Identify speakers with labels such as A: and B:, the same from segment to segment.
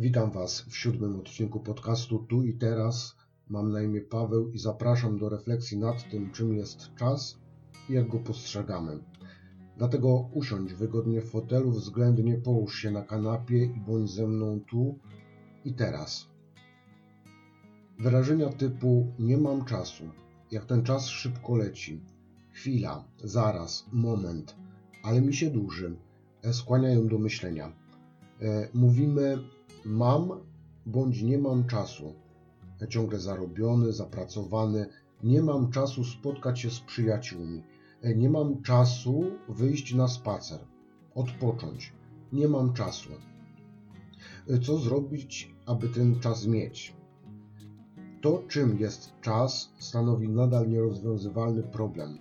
A: Witam Was w siódmym odcinku podcastu Tu i Teraz. Mam na imię Paweł i zapraszam do refleksji nad tym, czym jest czas i jak go postrzegamy. Dlatego usiądź wygodnie w fotelu, względnie połóż się na kanapie i bądź ze mną tu i teraz. Wyrażenia typu nie mam czasu, jak ten czas szybko leci, chwila, zaraz, moment, ale mi się dłuży, skłaniają do myślenia. E, mówimy mam bądź nie mam czasu. Ciągle zarobiony, zapracowany, nie mam czasu spotkać się z przyjaciółmi, nie mam czasu wyjść na spacer, odpocząć, nie mam czasu. Co zrobić, aby ten czas mieć? To, czym jest czas, stanowi nadal nierozwiązywalny problem.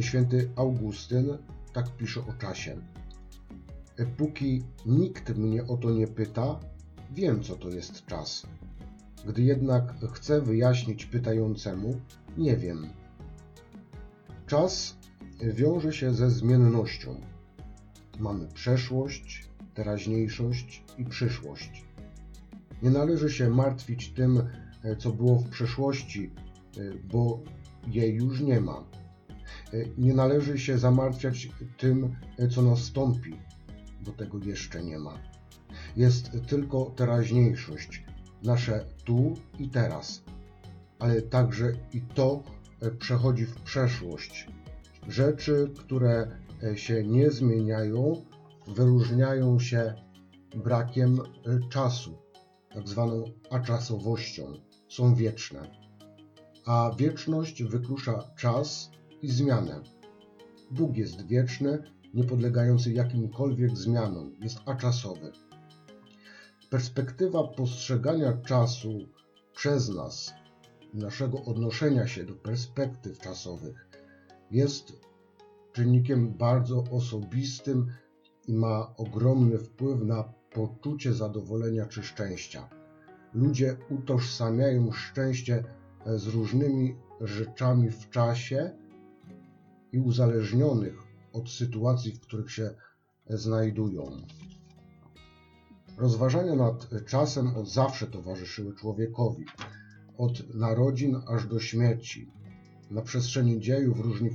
A: Święty Augustyn tak pisze o czasie. Póki nikt mnie o to nie pyta, wiem, co to jest czas. Gdy jednak chcę wyjaśnić pytającemu, nie wiem. Czas wiąże się ze zmiennością. Mamy przeszłość, teraźniejszość i przyszłość. Nie należy się martwić tym, co było w przeszłości, bo jej już nie ma. Nie należy się zamartwiać tym, co nastąpi, bo tego jeszcze nie ma. Jest tylko teraźniejszość, nasze tu i teraz, ale także i to e, przechodzi w przeszłość. Rzeczy, które e, się nie zmieniają, wyróżniają się brakiem e, czasu, tak zwaną aczasowością, są wieczne. A wieczność wyklucza czas i zmianę. Bóg jest wieczny, niepodlegający jakimkolwiek zmianom, jest aczasowy. Perspektywa postrzegania czasu przez nas, naszego odnoszenia się do perspektyw czasowych, jest czynnikiem bardzo osobistym i ma ogromny wpływ na poczucie zadowolenia czy szczęścia. Ludzie utożsamiają szczęście z różnymi rzeczami w czasie i uzależnionych od sytuacji, w których się znajdują. Rozważania nad czasem od zawsze towarzyszyły człowiekowi, od narodzin aż do śmierci. Na przestrzeni dziejów różni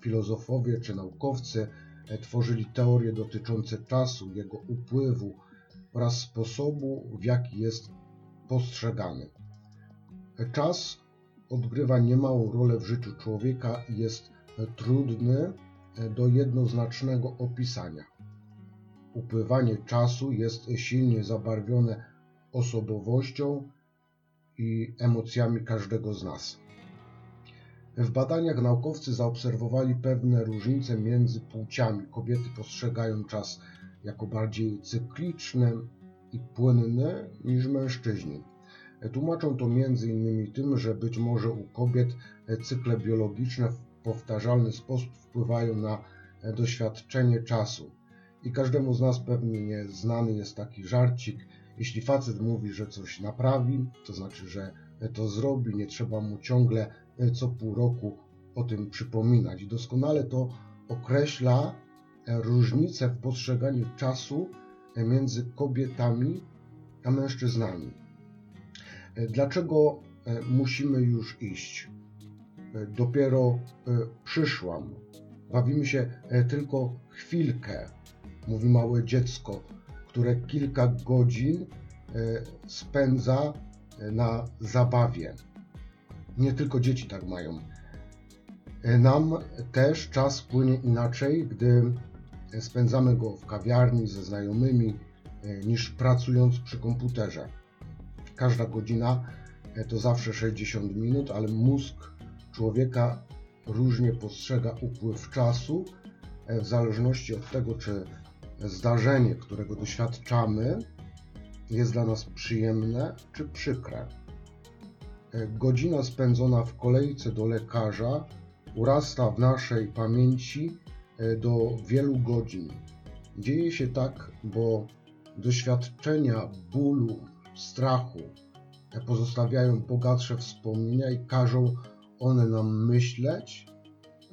A: filozofowie czy naukowcy tworzyli teorie dotyczące czasu, jego upływu oraz sposobu, w jaki jest postrzegany. Czas odgrywa niemałą rolę w życiu człowieka i jest trudny do jednoznacznego opisania. Upływanie czasu jest silnie zabarwione osobowością i emocjami każdego z nas. W badaniach naukowcy zaobserwowali pewne różnice między płciami. Kobiety postrzegają czas jako bardziej cykliczny i płynny niż mężczyźni. Tłumaczą to m.in. tym, że być może u kobiet cykle biologiczne w powtarzalny sposób wpływają na doświadczenie czasu. I każdemu z nas pewnie znany jest taki żarcik. Jeśli facet mówi, że coś naprawi, to znaczy, że to zrobi, nie trzeba mu ciągle co pół roku o tym przypominać. Doskonale to określa różnicę w postrzeganiu czasu między kobietami a mężczyznami. Dlaczego musimy już iść? Dopiero przyszłam. Bawimy się tylko chwilkę mówi małe dziecko, które kilka godzin e, spędza e, na zabawie. Nie tylko dzieci tak mają. E, nam też czas płynie inaczej, gdy spędzamy go w kawiarni ze znajomymi, niż pracując przy komputerze. Każda godzina to zawsze 60 minut, ale mózg człowieka różnie postrzega upływ czasu w zależności od tego, czy zdarzenie, którego doświadczamy, jest dla nas przyjemne czy przykre. E, godzina spędzona w kolejce do lekarza urasta w naszej pamięci e, do wielu godzin. Dzieje się tak, bo doświadczenia bólu, strachu e, pozostawiają bogatsze wspomnienia i każą one nam myśleć,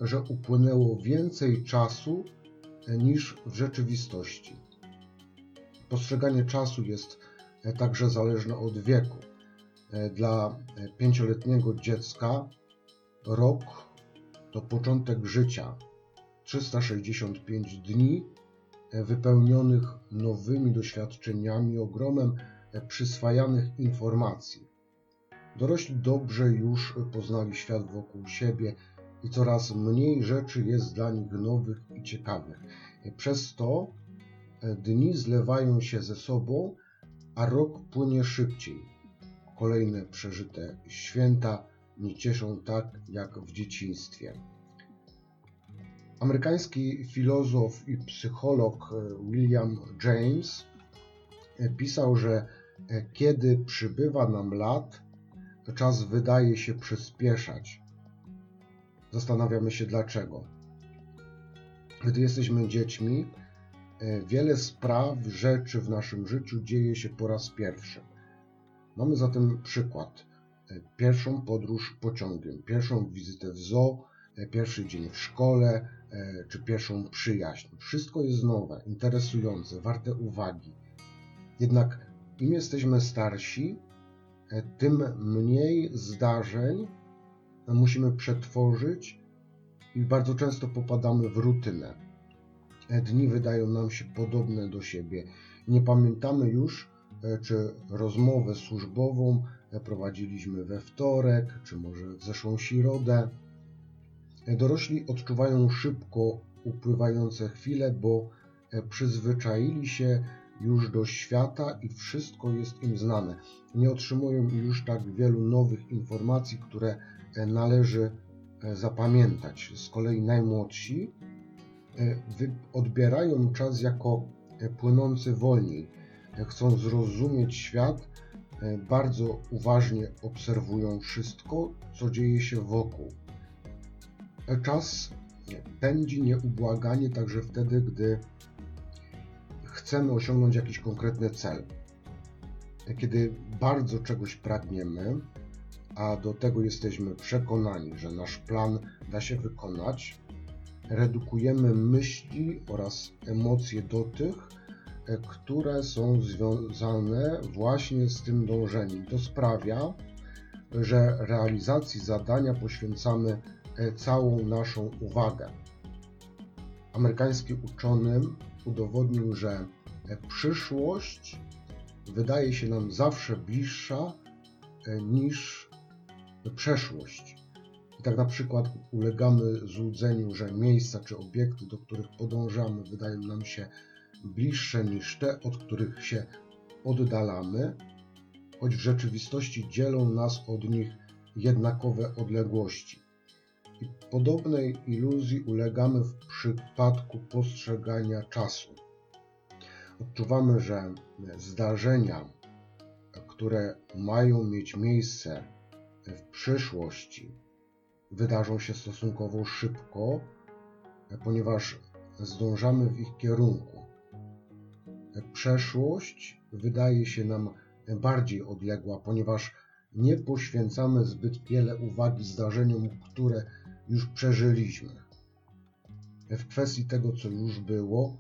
A: że upłynęło więcej czasu niż w rzeczywistości. Postrzeganie czasu jest e, także zależne od wieku. E, Dla e, pięcioletniego dziecka rok to początek życia. 365 dni wypełnionych nowymi doświadczeniami, ogromem przyswajanych informacji. Dorośli dobrze już poznali świat wokół siebie i coraz mniej rzeczy jest dla nich nowych i ciekawych. Przez to e, dni zlewają się ze sobą, a rok płynie szybciej. Kolejne przeżyte święta nie cieszą tak jak w dzieciństwie. Amerykański filozof i psycholog e, William James e, pisał, że kiedy przybywa nam lat, czas wydaje się przyspieszać. Zastanawiamy się dlaczego. Gdy jesteśmy dziećmi, e, wiele spraw, rzeczy w naszym życiu dzieje się po raz pierwszy. Mamy zatem przykład. E, Pierwszą podróż pociągiem, pierwszą wizytę w zoo, e, pierwszy dzień w szkole, czy pierwszą przyjaźń. Wszystko jest nowe, interesujące, warte uwagi. Jednak im jesteśmy starsi, tym mniej zdarzeń musimy przetworzyć i bardzo często popadamy w rutynę. E, Dni wydają nam się podobne do siebie. Nie pamiętamy już, e, czy rozmowę służbową e, prowadziliśmy we wtorek, czy może w zeszłą środę. Dorośli odczuwają szybko upływające chwile, bo przyzwyczaili się już do świata i wszystko jest im znane. Nie otrzymują już tak wielu nowych informacji, które należy e, zapamiętać. Z kolei najmłodsi e, odbierają czas jako e, płynący wolniej. E, Chcą zrozumieć świat, e, bardzo uważnie obserwują wszystko, co dzieje się wokół. E, Czas pędzi nieubłaganie także wtedy, gdy chcemy osiągnąć jakiś konkretny cel. E, Kiedy bardzo czegoś pragniemy, a do tego jesteśmy przekonani, że nasz plan da się wykonać, redukujemy myśli oraz emocje do tych, e, które są związane właśnie z tym dążeniem. To sprawia, że realizacji zadania poświęcamy e, całą naszą uwagę. Amerykański uczony udowodnił, że e, przyszłość wydaje się nam zawsze bliższa niż przeszłość. I tak na przykład ulegamy złudzeniu, że miejsca czy obiekty, do których podążamy, wydają nam się bliższe niż te, od których się oddalamy, choć w rzeczywistości dzielą nas od nich jednakowe odległości. I podobnej iluzji ulegamy w przypadku postrzegania czasu. Odczuwamy, że zdarzenia, które mają mieć miejsce w przyszłości, wydarzą się stosunkowo szybko, ponieważ zdążamy w ich kierunku. Przeszłość wydaje się nam bardziej odległa, ponieważ nie poświęcamy zbyt wiele uwagi zdarzeniom, które już przeżyliśmy. W kwestii tego, co już było,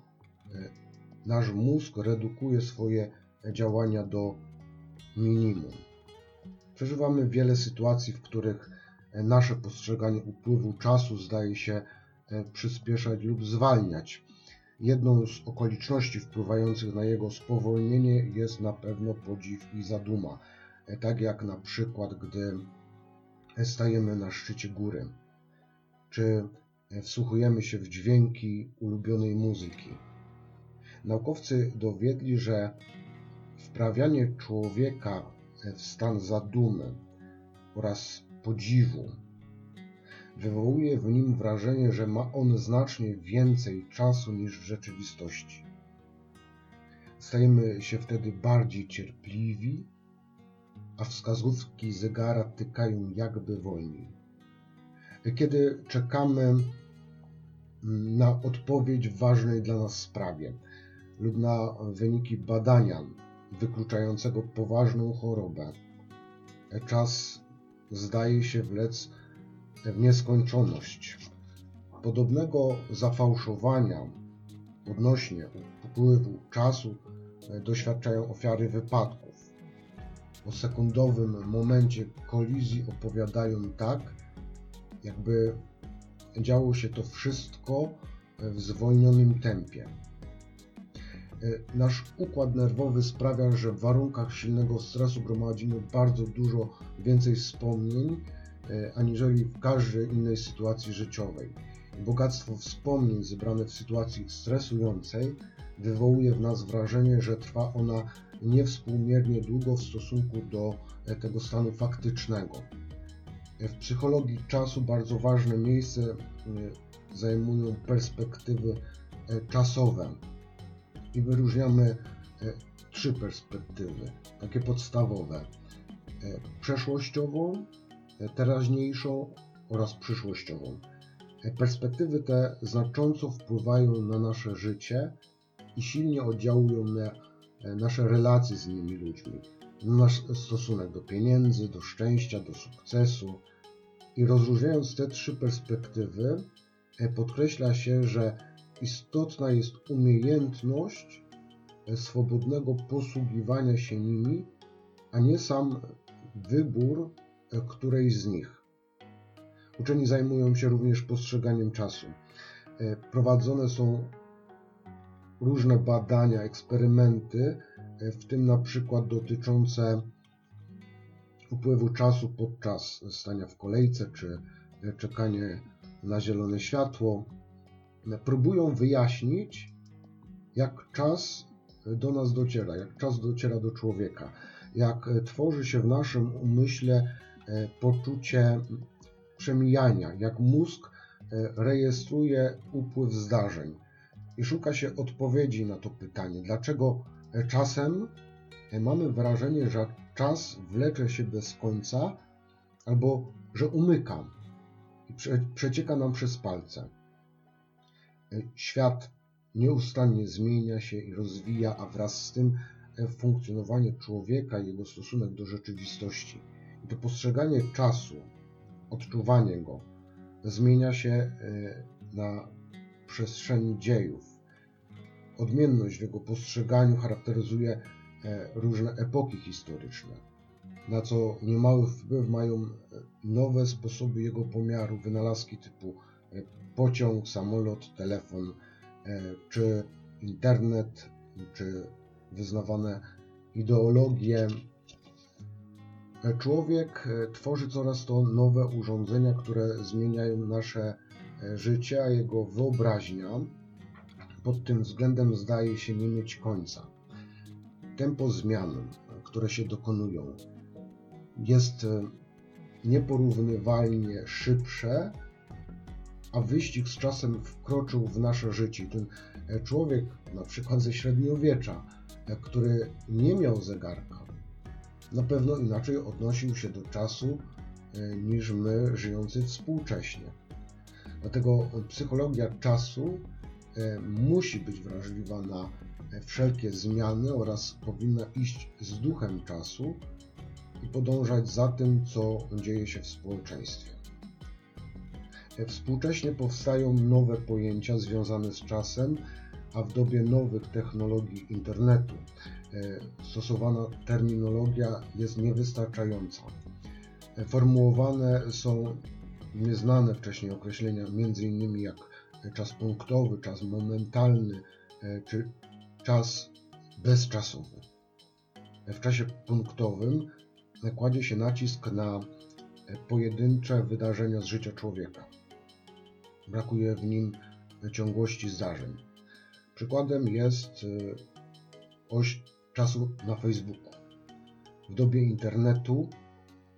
A: nasz mózg redukuje swoje działania do minimum. Przeżywamy wiele sytuacji, w których nasze postrzeganie upływu czasu zdaje się e, przyspieszać lub zwalniać. Jedną z okoliczności wpływających na jego spowolnienie jest na pewno podziw i zaduma. E, Tak jak na przykład, gdy stajemy na szczycie góry, czy wsłuchujemy się w dźwięki ulubionej muzyki. Naukowcy dowiedli, że wprawianie człowieka w stan zadumy oraz podziwu wywołuje w nim wrażenie, że ma on znacznie więcej czasu niż w rzeczywistości. Stajemy się wtedy bardziej cierpliwi, a wskazówki zegara tykają jakby wolniej. Kiedy czekamy na odpowiedź w ważnej dla nas sprawie lub na wyniki badania wykluczającego poważną chorobę, czas zdaje się wlec w nieskończoność. Podobnego zafałszowania odnośnie upływu czasu doświadczają ofiary wypadków. o sekundowym momencie kolizji opowiadają tak, jakby działo się to wszystko w zwolnionym tempie. Nasz układ nerwowy sprawia, że w warunkach silnego stresu gromadzimy bardzo dużo więcej wspomnień, aniżeli w każdej innej sytuacji życiowej. Bogactwo wspomnień zebrane w sytuacji stresującej wywołuje w nas wrażenie, że trwa ona niewspółmiernie długo w stosunku do e, tego stanu faktycznego. W psychologii czasu bardzo ważne miejsce e, zajmują perspektywy e, czasowe i wyróżniamy trzy perspektywy, takie podstawowe: przeszłościową, teraźniejszą oraz przyszłościową. Perspektywy te znacząco wpływają na nasze życie i silnie oddziałują na e, nasze relacje z innymi ludźmi, na nasz stosunek do pieniędzy, do szczęścia, do sukcesu. I rozróżniając te trzy perspektywy, e, podkreśla się, że istotna jest umiejętność e, swobodnego posługiwania się nimi, a nie sam wybór którejś z nich. Uczeni zajmują się również postrzeganiem czasu. Prowadzone są różne badania, eksperymenty, e, w tym na przykład dotyczące upływu czasu podczas stania w kolejce czy e, czekanie na zielone światło, e, próbują wyjaśnić, jak czas do nas dociera, jak czas dociera do człowieka, jak tworzy się w naszym umyśle poczucie przemijania, jak mózg rejestruje upływ zdarzeń i szuka się odpowiedzi na to pytanie, dlaczego czasem mamy wrażenie, że czas wlecze się bez końca albo że umyka i prze, przecieka nam przez palce. Świat nieustannie zmienia się i rozwija, a wraz z tym funkcjonowanie człowieka i jego stosunek do rzeczywistości. I to postrzeganie czasu, odczuwanie go zmienia się e, na przestrzeni dziejów. Odmienność w jego postrzeganiu charakteryzuje e, różne epoki historyczne, na co niemały wpływ mają e, nowe sposoby jego pomiaru, wynalazki typu e, pociąg, samolot, telefon, czy internet, czy wyznawane ideologie. Człowiek tworzy coraz to nowe urządzenia, które zmieniają nasze życie, a jego wyobraźnia pod tym względem zdaje się nie mieć końca. Tempo zmian, które się dokonują, jest e, nieporównywalnie szybsze, a wyścig z czasem wkroczył w nasze życie. Ten e, człowiek, na przykład ze średniowiecza, e, który nie miał zegarka, na pewno inaczej odnosił się do czasu niż my żyjący współcześnie. Dlatego psychologia czasu e, musi być wrażliwa na wszelkie zmiany oraz powinna iść z duchem czasu i podążać za tym, co dzieje się w społeczeństwie. E, współcześnie powstają nowe pojęcia związane z czasem, a w dobie nowych technologii internetu e, stosowana terminologia jest niewystarczająca. Formułowane są nieznane wcześniej określenia, m.in. jak czas punktowy, czas momentalny e, czy czas bezczasowy. W czasie punktowym kładzie się nacisk na pojedyncze wydarzenia z życia człowieka. Brakuje w nim ciągłości zdarzeń. Przykładem jest e, oś czasu na Facebooku. W dobie internetu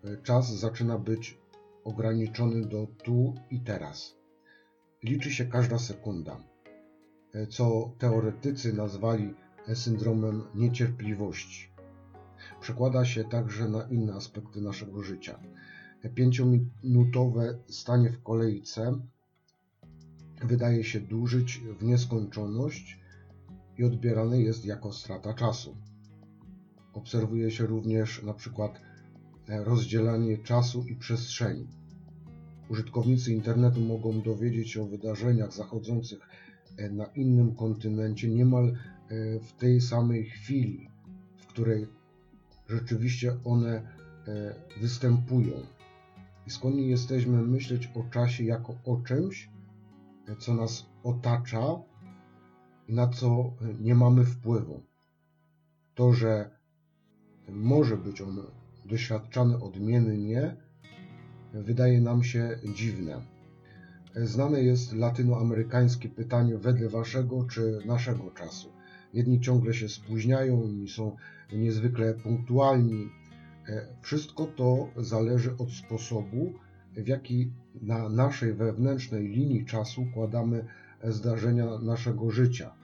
A: e, czas zaczyna być ograniczony do tu i teraz. Liczy się każda sekunda, co teoretycy nazwali syndromem niecierpliwości. Przekłada się także na inne aspekty naszego życia. Pięciominutowe stanie w kolejce wydaje się dłużyć w nieskończoność i odbierane jest jako strata czasu. Obserwuje się również na przykład rozdzielanie czasu i przestrzeni. Użytkownicy internetu mogą dowiedzieć się o wydarzeniach zachodzących e, na innym kontynencie niemal e, w tej samej chwili, w której rzeczywiście one e, występują. I skłonni jesteśmy myśleć o czasie jako o czymś, e, co nas otacza na co nie mamy wpływu. To, że może być on doświadczany odmiennie, wydaje nam się dziwne. Znane jest latynoamerykańskie pytanie wedle waszego czy naszego czasu. Jedni ciągle się spóźniają, inni są niezwykle punktualni. Wszystko to zależy od sposobu, w jaki na naszej wewnętrznej linii czasu kładamy zdarzenia naszego życia.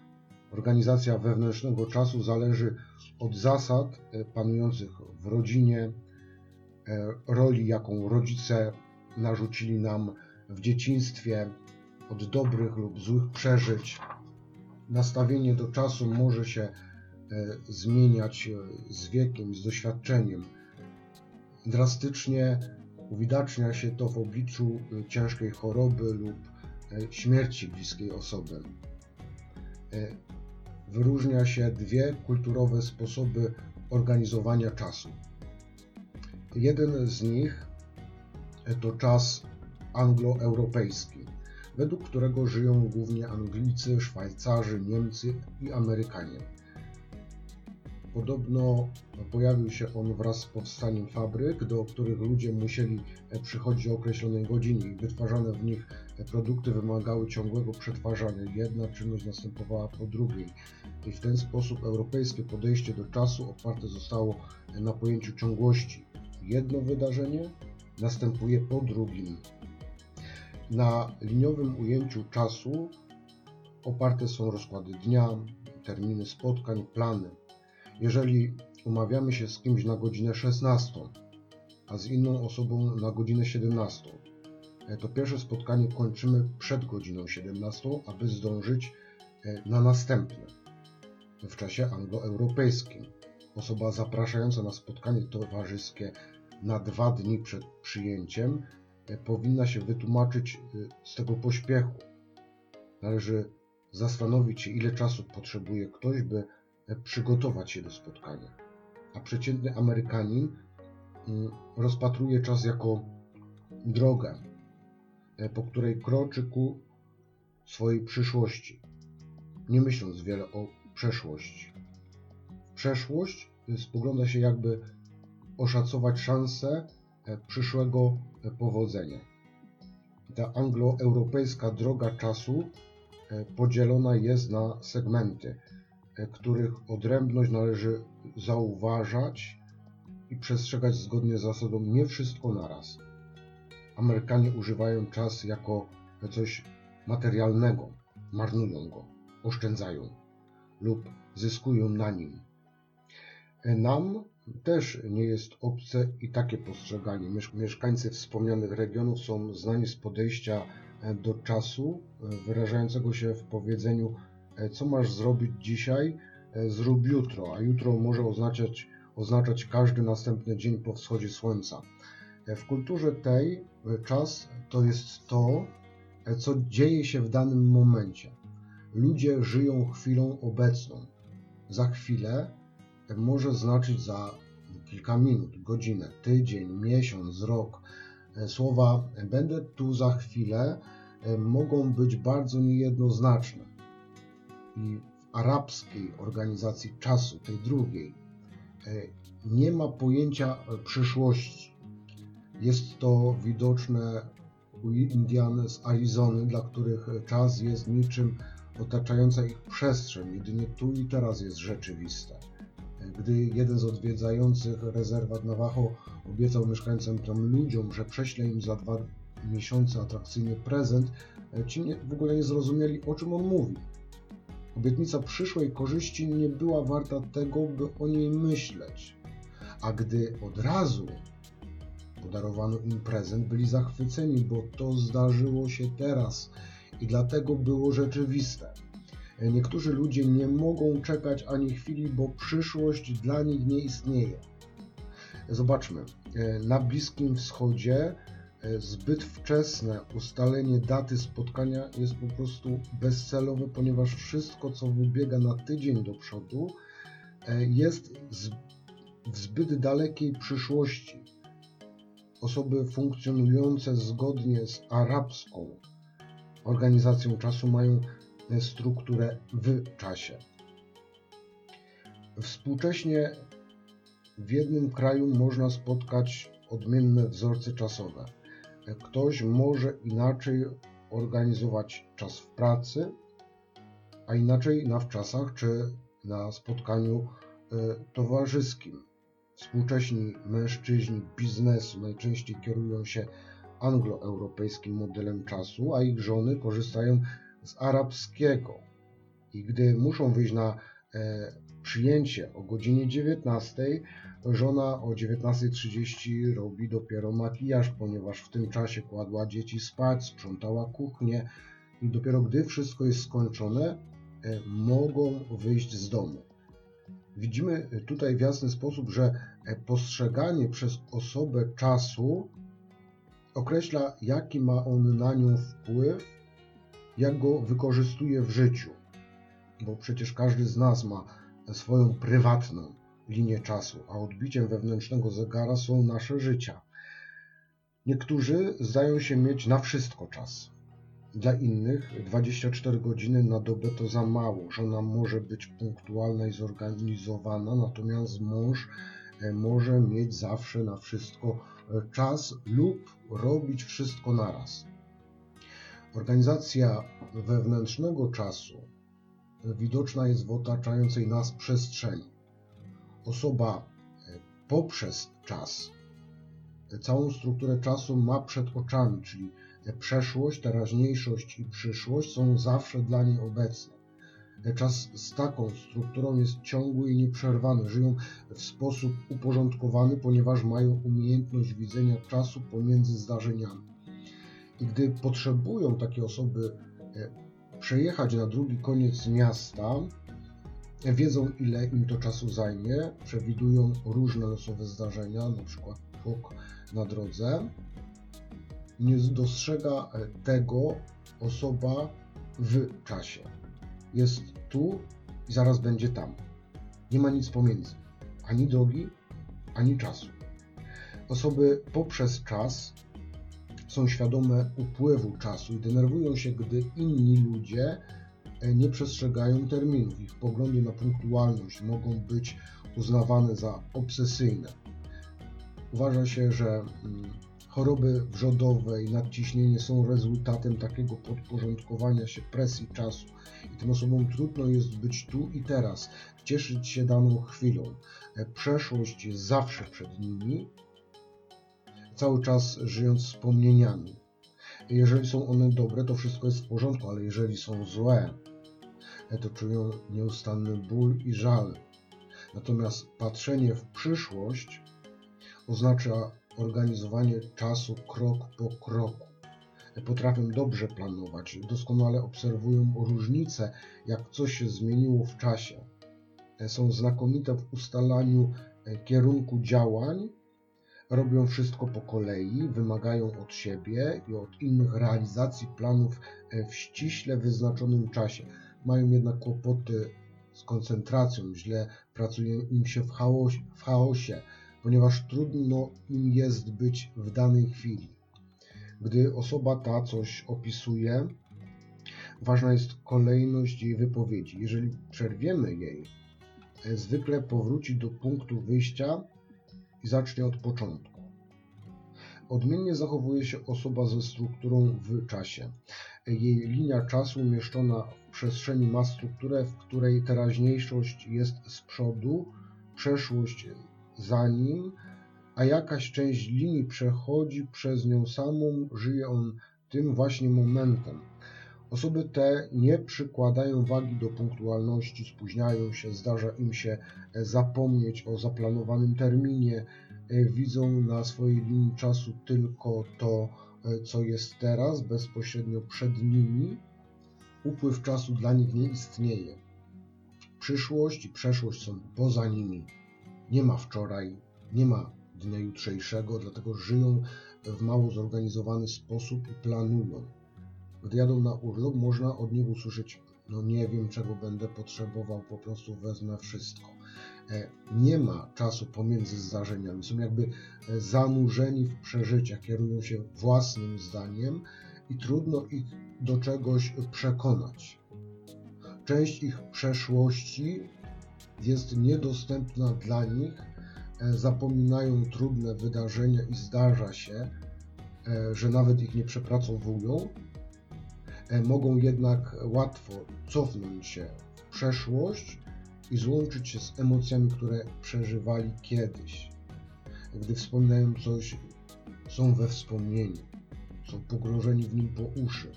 A: Organizacja wewnętrznego czasu zależy od zasad panujących w rodzinie, roli, jaką rodzice narzucili nam w dzieciństwie, od dobrych lub złych przeżyć. Nastawienie do czasu może się zmieniać z wiekiem, z doświadczeniem. Drastycznie uwidacznia się to w obliczu ciężkiej choroby lub śmierci bliskiej osoby. Wyróżnia się dwie kulturowe sposoby organizowania czasu. Jeden z nich to czas angloeuropejski, według którego żyją głównie Anglicy, Szwajcarzy, Niemcy i Amerykanie. Podobno pojawił się on wraz z powstaniem fabryk, do których ludzie musieli przychodzić o określonej godzinie i wytwarzane w nich produkty wymagały ciągłego przetwarzania. Jedna czynność następowała po drugiej i w ten sposób europejskie podejście do czasu oparte zostało na pojęciu ciągłości. Jedno wydarzenie następuje po drugim. Na liniowym ujęciu czasu oparte są rozkłady dnia, terminy spotkań, plany. Jeżeli umawiamy się z kimś na godzinę 16, a z inną osobą na godzinę 17, to pierwsze spotkanie kończymy przed godziną 17, aby zdążyć na następne w czasie angloeuropejskim. Osoba zapraszająca na spotkanie towarzyskie na dwa dni przed przyjęciem powinna się wytłumaczyć z tego pośpiechu. Należy zastanowić się, ile czasu potrzebuje ktoś, by przygotować się do spotkania. A przeciętny Amerykanin rozpatruje czas jako drogę, po której kroczy ku swojej przyszłości, nie myśląc wiele o przeszłości. Przeszłość spogląda się jakby oszacować szanse przyszłego powodzenia. Ta angloeuropejska droga czasu podzielona jest na segmenty, których odrębność należy zauważać i przestrzegać zgodnie z zasadą nie wszystko naraz. Amerykanie używają czas jako coś materialnego, marnują go, oszczędzają lub zyskują na nim. Nam też nie jest obce i takie postrzeganie. Mieszkańcy wspomnianych regionów są znani z podejścia do czasu, wyrażającego się w powiedzeniu co masz zrobić dzisiaj, zrób jutro, a jutro może oznaczać, oznaczać każdy następny dzień po wschodzie słońca. W kulturze tej czas to jest to, co dzieje się w danym momencie. Ludzie żyją chwilą obecną. Za chwilę może znaczyć za kilka minut, godzinę, tydzień, miesiąc, rok. Słowa będę tu za chwilę mogą być bardzo niejednoznaczne. I w arabskiej organizacji czasu, tej drugiej, nie ma pojęcia przyszłości. Jest to widoczne u Indian z Arizony, dla których czas jest niczym otaczająca ich przestrzeń, jedynie tu i teraz jest rzeczywiste. Gdy jeden z odwiedzających rezerwat Navajo obiecał mieszkańcom tam ludziom, że prześle im za dwa miesiące atrakcyjny prezent, ci nie, w ogóle nie zrozumieli, o czym on mówi. Obietnica przyszłej korzyści nie była warta tego, by o niej myśleć. A gdy od razu podarowano im prezent, byli zachwyceni, bo to zdarzyło się teraz i dlatego było rzeczywiste. Niektórzy ludzie nie mogą czekać ani chwili, bo przyszłość dla nich nie istnieje. Zobaczmy, na Bliskim Wschodzie zbyt wczesne ustalenie daty spotkania jest po prostu bezcelowe, ponieważ wszystko, co wybiega na tydzień do przodu, jest w zbyt dalekiej przyszłości. Osoby funkcjonujące zgodnie z arabską organizacją czasu mają strukturę w czasie. Współcześnie w jednym kraju można spotkać odmienne wzorce czasowe. Ktoś może inaczej organizować czas w pracy, a inaczej na wczasach czy na spotkaniu e, towarzyskim. Współcześni mężczyźni biznesu najczęściej kierują się angloeuropejskim modelem czasu, a ich żony korzystają z arabskiego. I gdy muszą wyjść na e, przyjęcie o godzinie 19, żona o 19.30 robi dopiero makijaż, ponieważ w tym czasie kładła dzieci spać, sprzątała kuchnię i dopiero gdy wszystko jest skończone, e, mogą wyjść z domu. Widzimy tutaj w jasny sposób, że e, postrzeganie przez osobę czasu określa, jaki ma on na nią wpływ, jak go wykorzystuje w życiu. Bo przecież każdy z nas ma swoją prywatną linię czasu, a odbiciem wewnętrznego zegara są nasze życia. Niektórzy zdają się mieć na wszystko czas. Dla innych 24 godziny na dobę to za mało. Żona może być punktualna i zorganizowana, natomiast mąż e, może mieć zawsze na wszystko e, czas lub robić wszystko naraz. Organizacja wewnętrznego czasu widoczna jest w otaczającej nas przestrzeni. Osoba e, poprzez czas całą strukturę czasu ma przed oczami, czyli przeszłość, teraźniejszość i przyszłość są zawsze dla niej obecne. Czas z taką strukturą jest ciągły i nieprzerwany. Żyją w sposób uporządkowany, ponieważ mają umiejętność widzenia czasu pomiędzy zdarzeniami. I gdy potrzebują takie osoby e, przejechać na drugi koniec miasta, wiedzą ile im to czasu zajmie, przewidują różne losowe zdarzenia, na przykład tłok na drodze. Nie dostrzega tego osoba w czasie. Jest tu i zaraz będzie tam. Nie ma nic pomiędzy. Ani drogi, ani czasu. Osoby poprzez czas są świadome upływu czasu i denerwują się, gdy inni ludzie e, nie przestrzegają terminów. Ich poglądy na punktualność mogą być uznawane za obsesyjne. Uważa się, że mm, choroby wrzodowe i nadciśnienie są rezultatem takiego podporządkowania się presji czasu i tym osobom trudno jest być tu i teraz, cieszyć się daną chwilą. E, przeszłość jest zawsze przed nimi, cały czas żyjąc wspomnieniami. Jeżeli są one dobre, to wszystko jest w porządku, ale jeżeli są złe, to czują nieustanny ból i żal. Natomiast patrzenie w przyszłość oznacza organizowanie czasu krok po kroku. Potrafią dobrze planować, doskonale obserwują różnice, jak coś się zmieniło w czasie. Są znakomite w ustalaniu kierunku działań robią wszystko po kolei, wymagają od siebie i od innych realizacji planów e, w ściśle wyznaczonym czasie. Mają jednak kłopoty z koncentracją, źle pracuje im się w chaosie, w chaosie, ponieważ trudno im jest być w danej chwili. Gdy osoba ta coś opisuje, ważna jest kolejność jej wypowiedzi. Jeżeli przerwiemy jej, e, zwykle powróci do punktu wyjścia i zacznie od początku. Odmiennie zachowuje się osoba ze strukturą w czasie. Jej linia czasu umieszczona w przestrzeni ma strukturę, w której teraźniejszość jest z przodu, przeszłość za nim, a jakaś część linii przechodzi przez nią samą, żyje on tym właśnie momentem. Osoby te nie przykładają wagi do punktualności, spóźniają się, zdarza im się e, zapomnieć o zaplanowanym terminie, e, widzą na swojej linii czasu tylko to, e, co jest teraz, bezpośrednio przed nimi. Upływ czasu dla nich nie istnieje. Przyszłość i przeszłość są poza nimi. Nie ma wczoraj, nie ma dnia jutrzejszego, dlatego żyją w mało zorganizowany sposób i planują. Gdy jadą na urlop, można od nich usłyszeć no nie wiem czego będę potrzebował, po prostu wezmę wszystko. E, nie ma czasu pomiędzy zdarzeniami, są jakby e, zanurzeni w przeżyciach, kierują się własnym zdaniem i trudno ich do czegoś przekonać. Część ich przeszłości jest niedostępna dla nich, e, zapominają trudne wydarzenia i zdarza się, że nawet ich nie przepracowują. Mogą jednak łatwo cofnąć się w przeszłość i złączyć się z emocjami, które przeżywali kiedyś. Gdy wspominają coś, są we wspomnieniu, są pogrążeni w nim po uszy.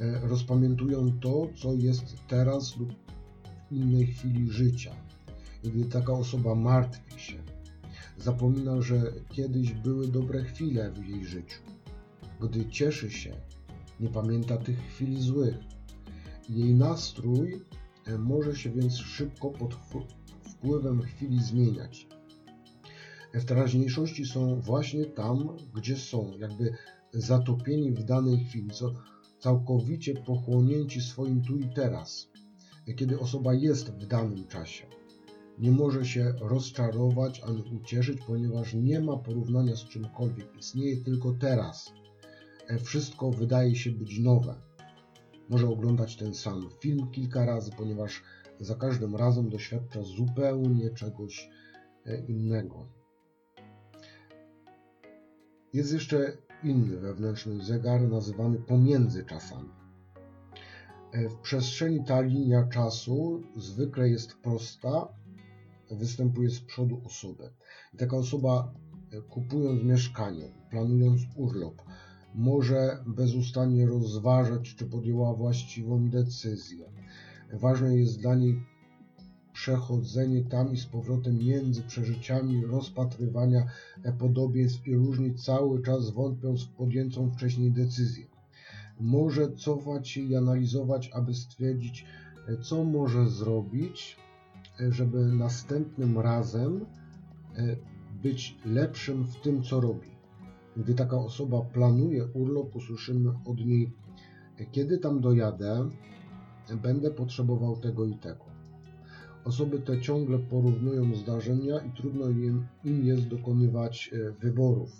A: E, rozpamiętują to, co jest teraz lub w innej chwili życia. I gdy taka osoba martwi się, zapomina, że kiedyś były dobre chwile w jej życiu. Gdy cieszy się, nie pamięta tych chwil złych. Jej nastrój E, może się więc szybko pod wpływem chwili zmieniać. E, w teraźniejszości są właśnie tam, gdzie są, jakby zatopieni w danej chwili, co całkowicie pochłonięci swoim tu i teraz, e, kiedy osoba jest w danym czasie. Nie może się rozczarować ani ucieszyć, ponieważ nie ma porównania z czymkolwiek. Istnieje tylko teraz. Wszystko wydaje się być nowe może oglądać ten sam film kilka razy, ponieważ za każdym razem doświadcza zupełnie czegoś e, innego. Jest jeszcze inny wewnętrzny zegar nazywany pomiędzy czasami. E, w przestrzeni ta linia czasu zwykle jest prosta, występuje z przodu osoby. I taka osoba e, kupując mieszkanie, planując urlop, może bezustannie rozważać, czy podjęła właściwą decyzję. Ważne jest dla niej przechodzenie tam i z powrotem między przeżyciami, rozpatrywania podobieństw i różnic, cały czas wątpiąc w podjętą wcześniej decyzję. Może cofać się i analizować, aby stwierdzić, co może zrobić, żeby następnym razem e, być lepszym w tym, co robi. Gdy taka osoba planuje urlop, usłyszymy od niej, kiedy tam dojadę, będę potrzebował tego i tego. Osoby te ciągle porównują zdarzenia i trudno im, im jest dokonywać e, wyborów.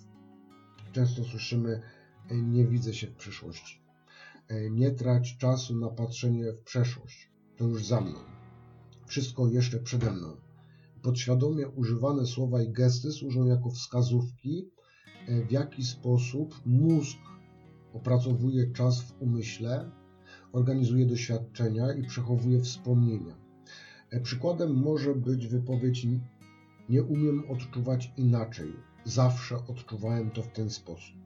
A: Często słyszymy, e, nie widzę się w przyszłości. E, nie trać czasu na patrzenie w przeszłość. To już za mną. Wszystko jeszcze przede mną. Podświadomie używane słowa i gesty służą jako wskazówki, w jaki sposób mózg opracowuje czas w umyśle, organizuje doświadczenia i przechowuje wspomnienia. E, przykładem może być wypowiedź: Nie umiem odczuwać inaczej, zawsze odczuwałem to w ten sposób.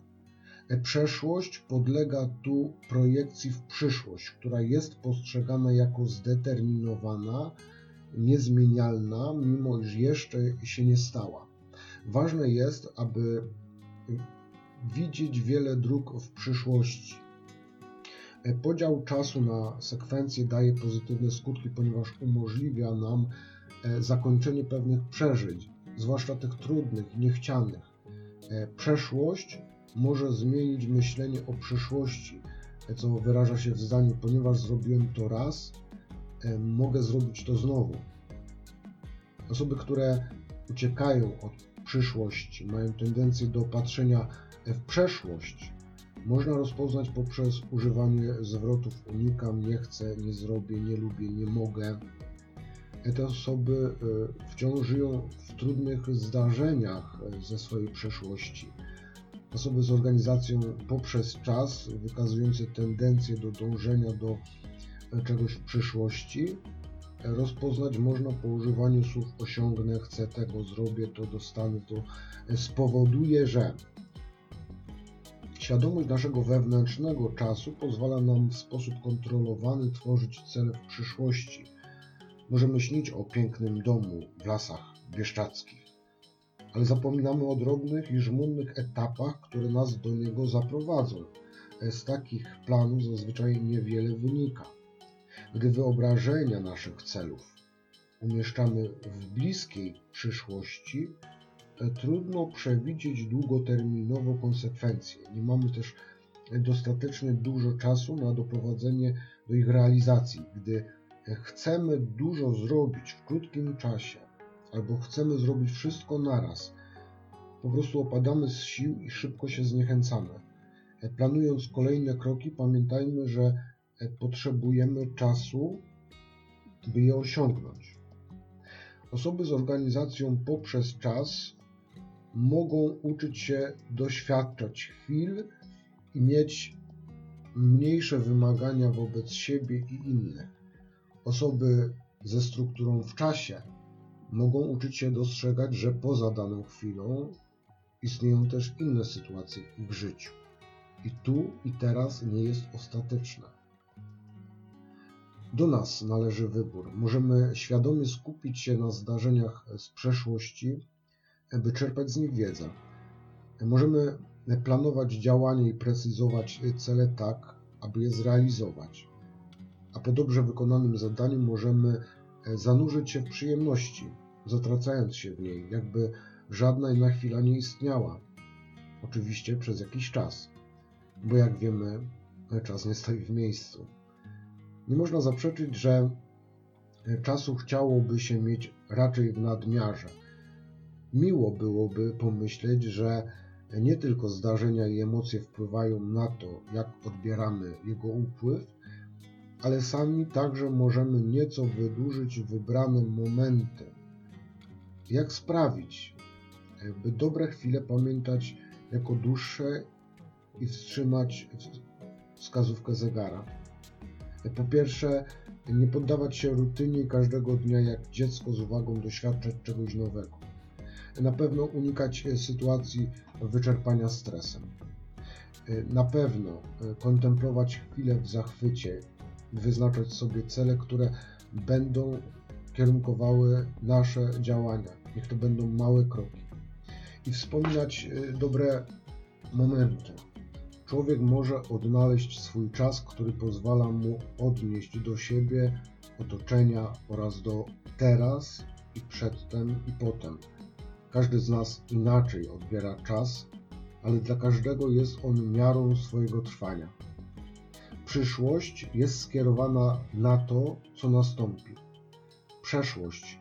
A: E, przeszłość podlega tu projekcji w przyszłość, która jest postrzegana jako zdeterminowana, niezmienialna, mimo iż jeszcze się nie stała. Ważne jest, aby widzieć wiele dróg w przyszłości. E, podział czasu na sekwencje daje pozytywne skutki, ponieważ umożliwia nam e, zakończenie pewnych przeżyć, zwłaszcza tych trudnych, niechcianych. E, przeszłość może zmienić myślenie o przyszłości, co wyraża się w zdaniu, ponieważ zrobiłem to raz, mogę zrobić to znowu. Osoby, które uciekają od przyszłość, mają tendencję do patrzenia w przeszłość, można rozpoznać poprzez używanie zwrotów unikam, nie chcę, nie zrobię, nie lubię, nie mogę. Te osoby e, wciąż żyją w trudnych zdarzeniach e, ze swojej przeszłości. Osoby z organizacją poprzez czas, wykazujące tendencję do dążenia do e, czegoś w przyszłości, rozpoznać można po używaniu słów osiągnę, chcę tego, zrobię to, dostanę to, spowoduje, że świadomość naszego wewnętrznego czasu pozwala nam w sposób kontrolowany tworzyć cele w przyszłości. Możemy śnić o pięknym domu w lasach bieszczadzkich, ale zapominamy o drobnych i żmudnych etapach, które nas do niego zaprowadzą. Z takich planów zazwyczaj niewiele wynika. Gdy wyobrażenia naszych celów umieszczamy w bliskiej przyszłości, e, trudno przewidzieć długoterminowo konsekwencje. Nie mamy też dostatecznie dużo czasu na doprowadzenie do ich realizacji. Gdy chcemy dużo zrobić w krótkim czasie, albo chcemy zrobić wszystko naraz, po prostu opadamy z sił i szybko się zniechęcamy. Planując kolejne kroki, pamiętajmy, że potrzebujemy czasu, by je osiągnąć. Osoby z organizacją poprzez czas mogą uczyć się doświadczać chwil i mieć mniejsze wymagania wobec siebie i innych. Osoby ze strukturą w czasie mogą uczyć się dostrzegać, że poza daną chwilą istnieją też inne sytuacje w ich życiu. I tu i teraz nie jest ostateczna. Do nas należy wybór. Możemy świadomie skupić się na zdarzeniach z przeszłości, by czerpać z nich wiedzę. Możemy planować działanie i precyzować cele tak, aby je zrealizować. A po dobrze wykonanym zadaniu możemy zanurzyć się w przyjemności, zatracając się w niej, jakby żadna inna chwila nie istniała. Oczywiście przez jakiś czas, bo jak wiemy, czas nie stoi w miejscu. Nie można zaprzeczyć, że czasu chciałoby się mieć raczej w nadmiarze. Miło byłoby pomyśleć, że nie tylko zdarzenia i emocje wpływają na to, jak odbieramy jego upływ, ale sami także możemy nieco wydłużyć wybrane momenty. Jak sprawić, by dobre chwile pamiętać jako dłuższe i wstrzymać wskazówkę zegara? Po pierwsze, nie poddawać się rutynie każdego dnia jak dziecko z uwagą doświadczać czegoś nowego. Na pewno unikać sytuacji wyczerpania stresem. Na pewno kontemplować chwilę w zachwycie wyznaczać sobie cele, które będą kierunkowały nasze działania. Niech to będą małe kroki. I wspominać dobre momenty, Człowiek może odnaleźć swój czas, który pozwala mu odnieść do siebie, otoczenia oraz do teraz i przedtem i potem. Każdy z nas inaczej odbiera czas, ale dla każdego jest on miarą swojego trwania. Przyszłość jest skierowana na to, co nastąpi. Przeszłość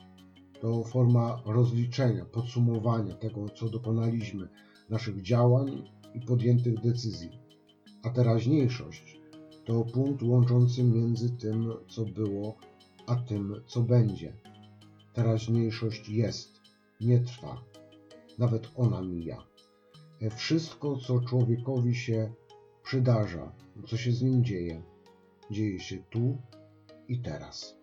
A: to forma rozliczenia, podsumowania tego, co dokonaliśmy, naszych działań i podjętych decyzji, a teraźniejszość to punkt łączący między tym, co było, a tym, co będzie. Teraźniejszość jest, nie trwa, nawet ona mija. Wszystko, co człowiekowi się przydarza, co się z nim dzieje, dzieje się tu i teraz.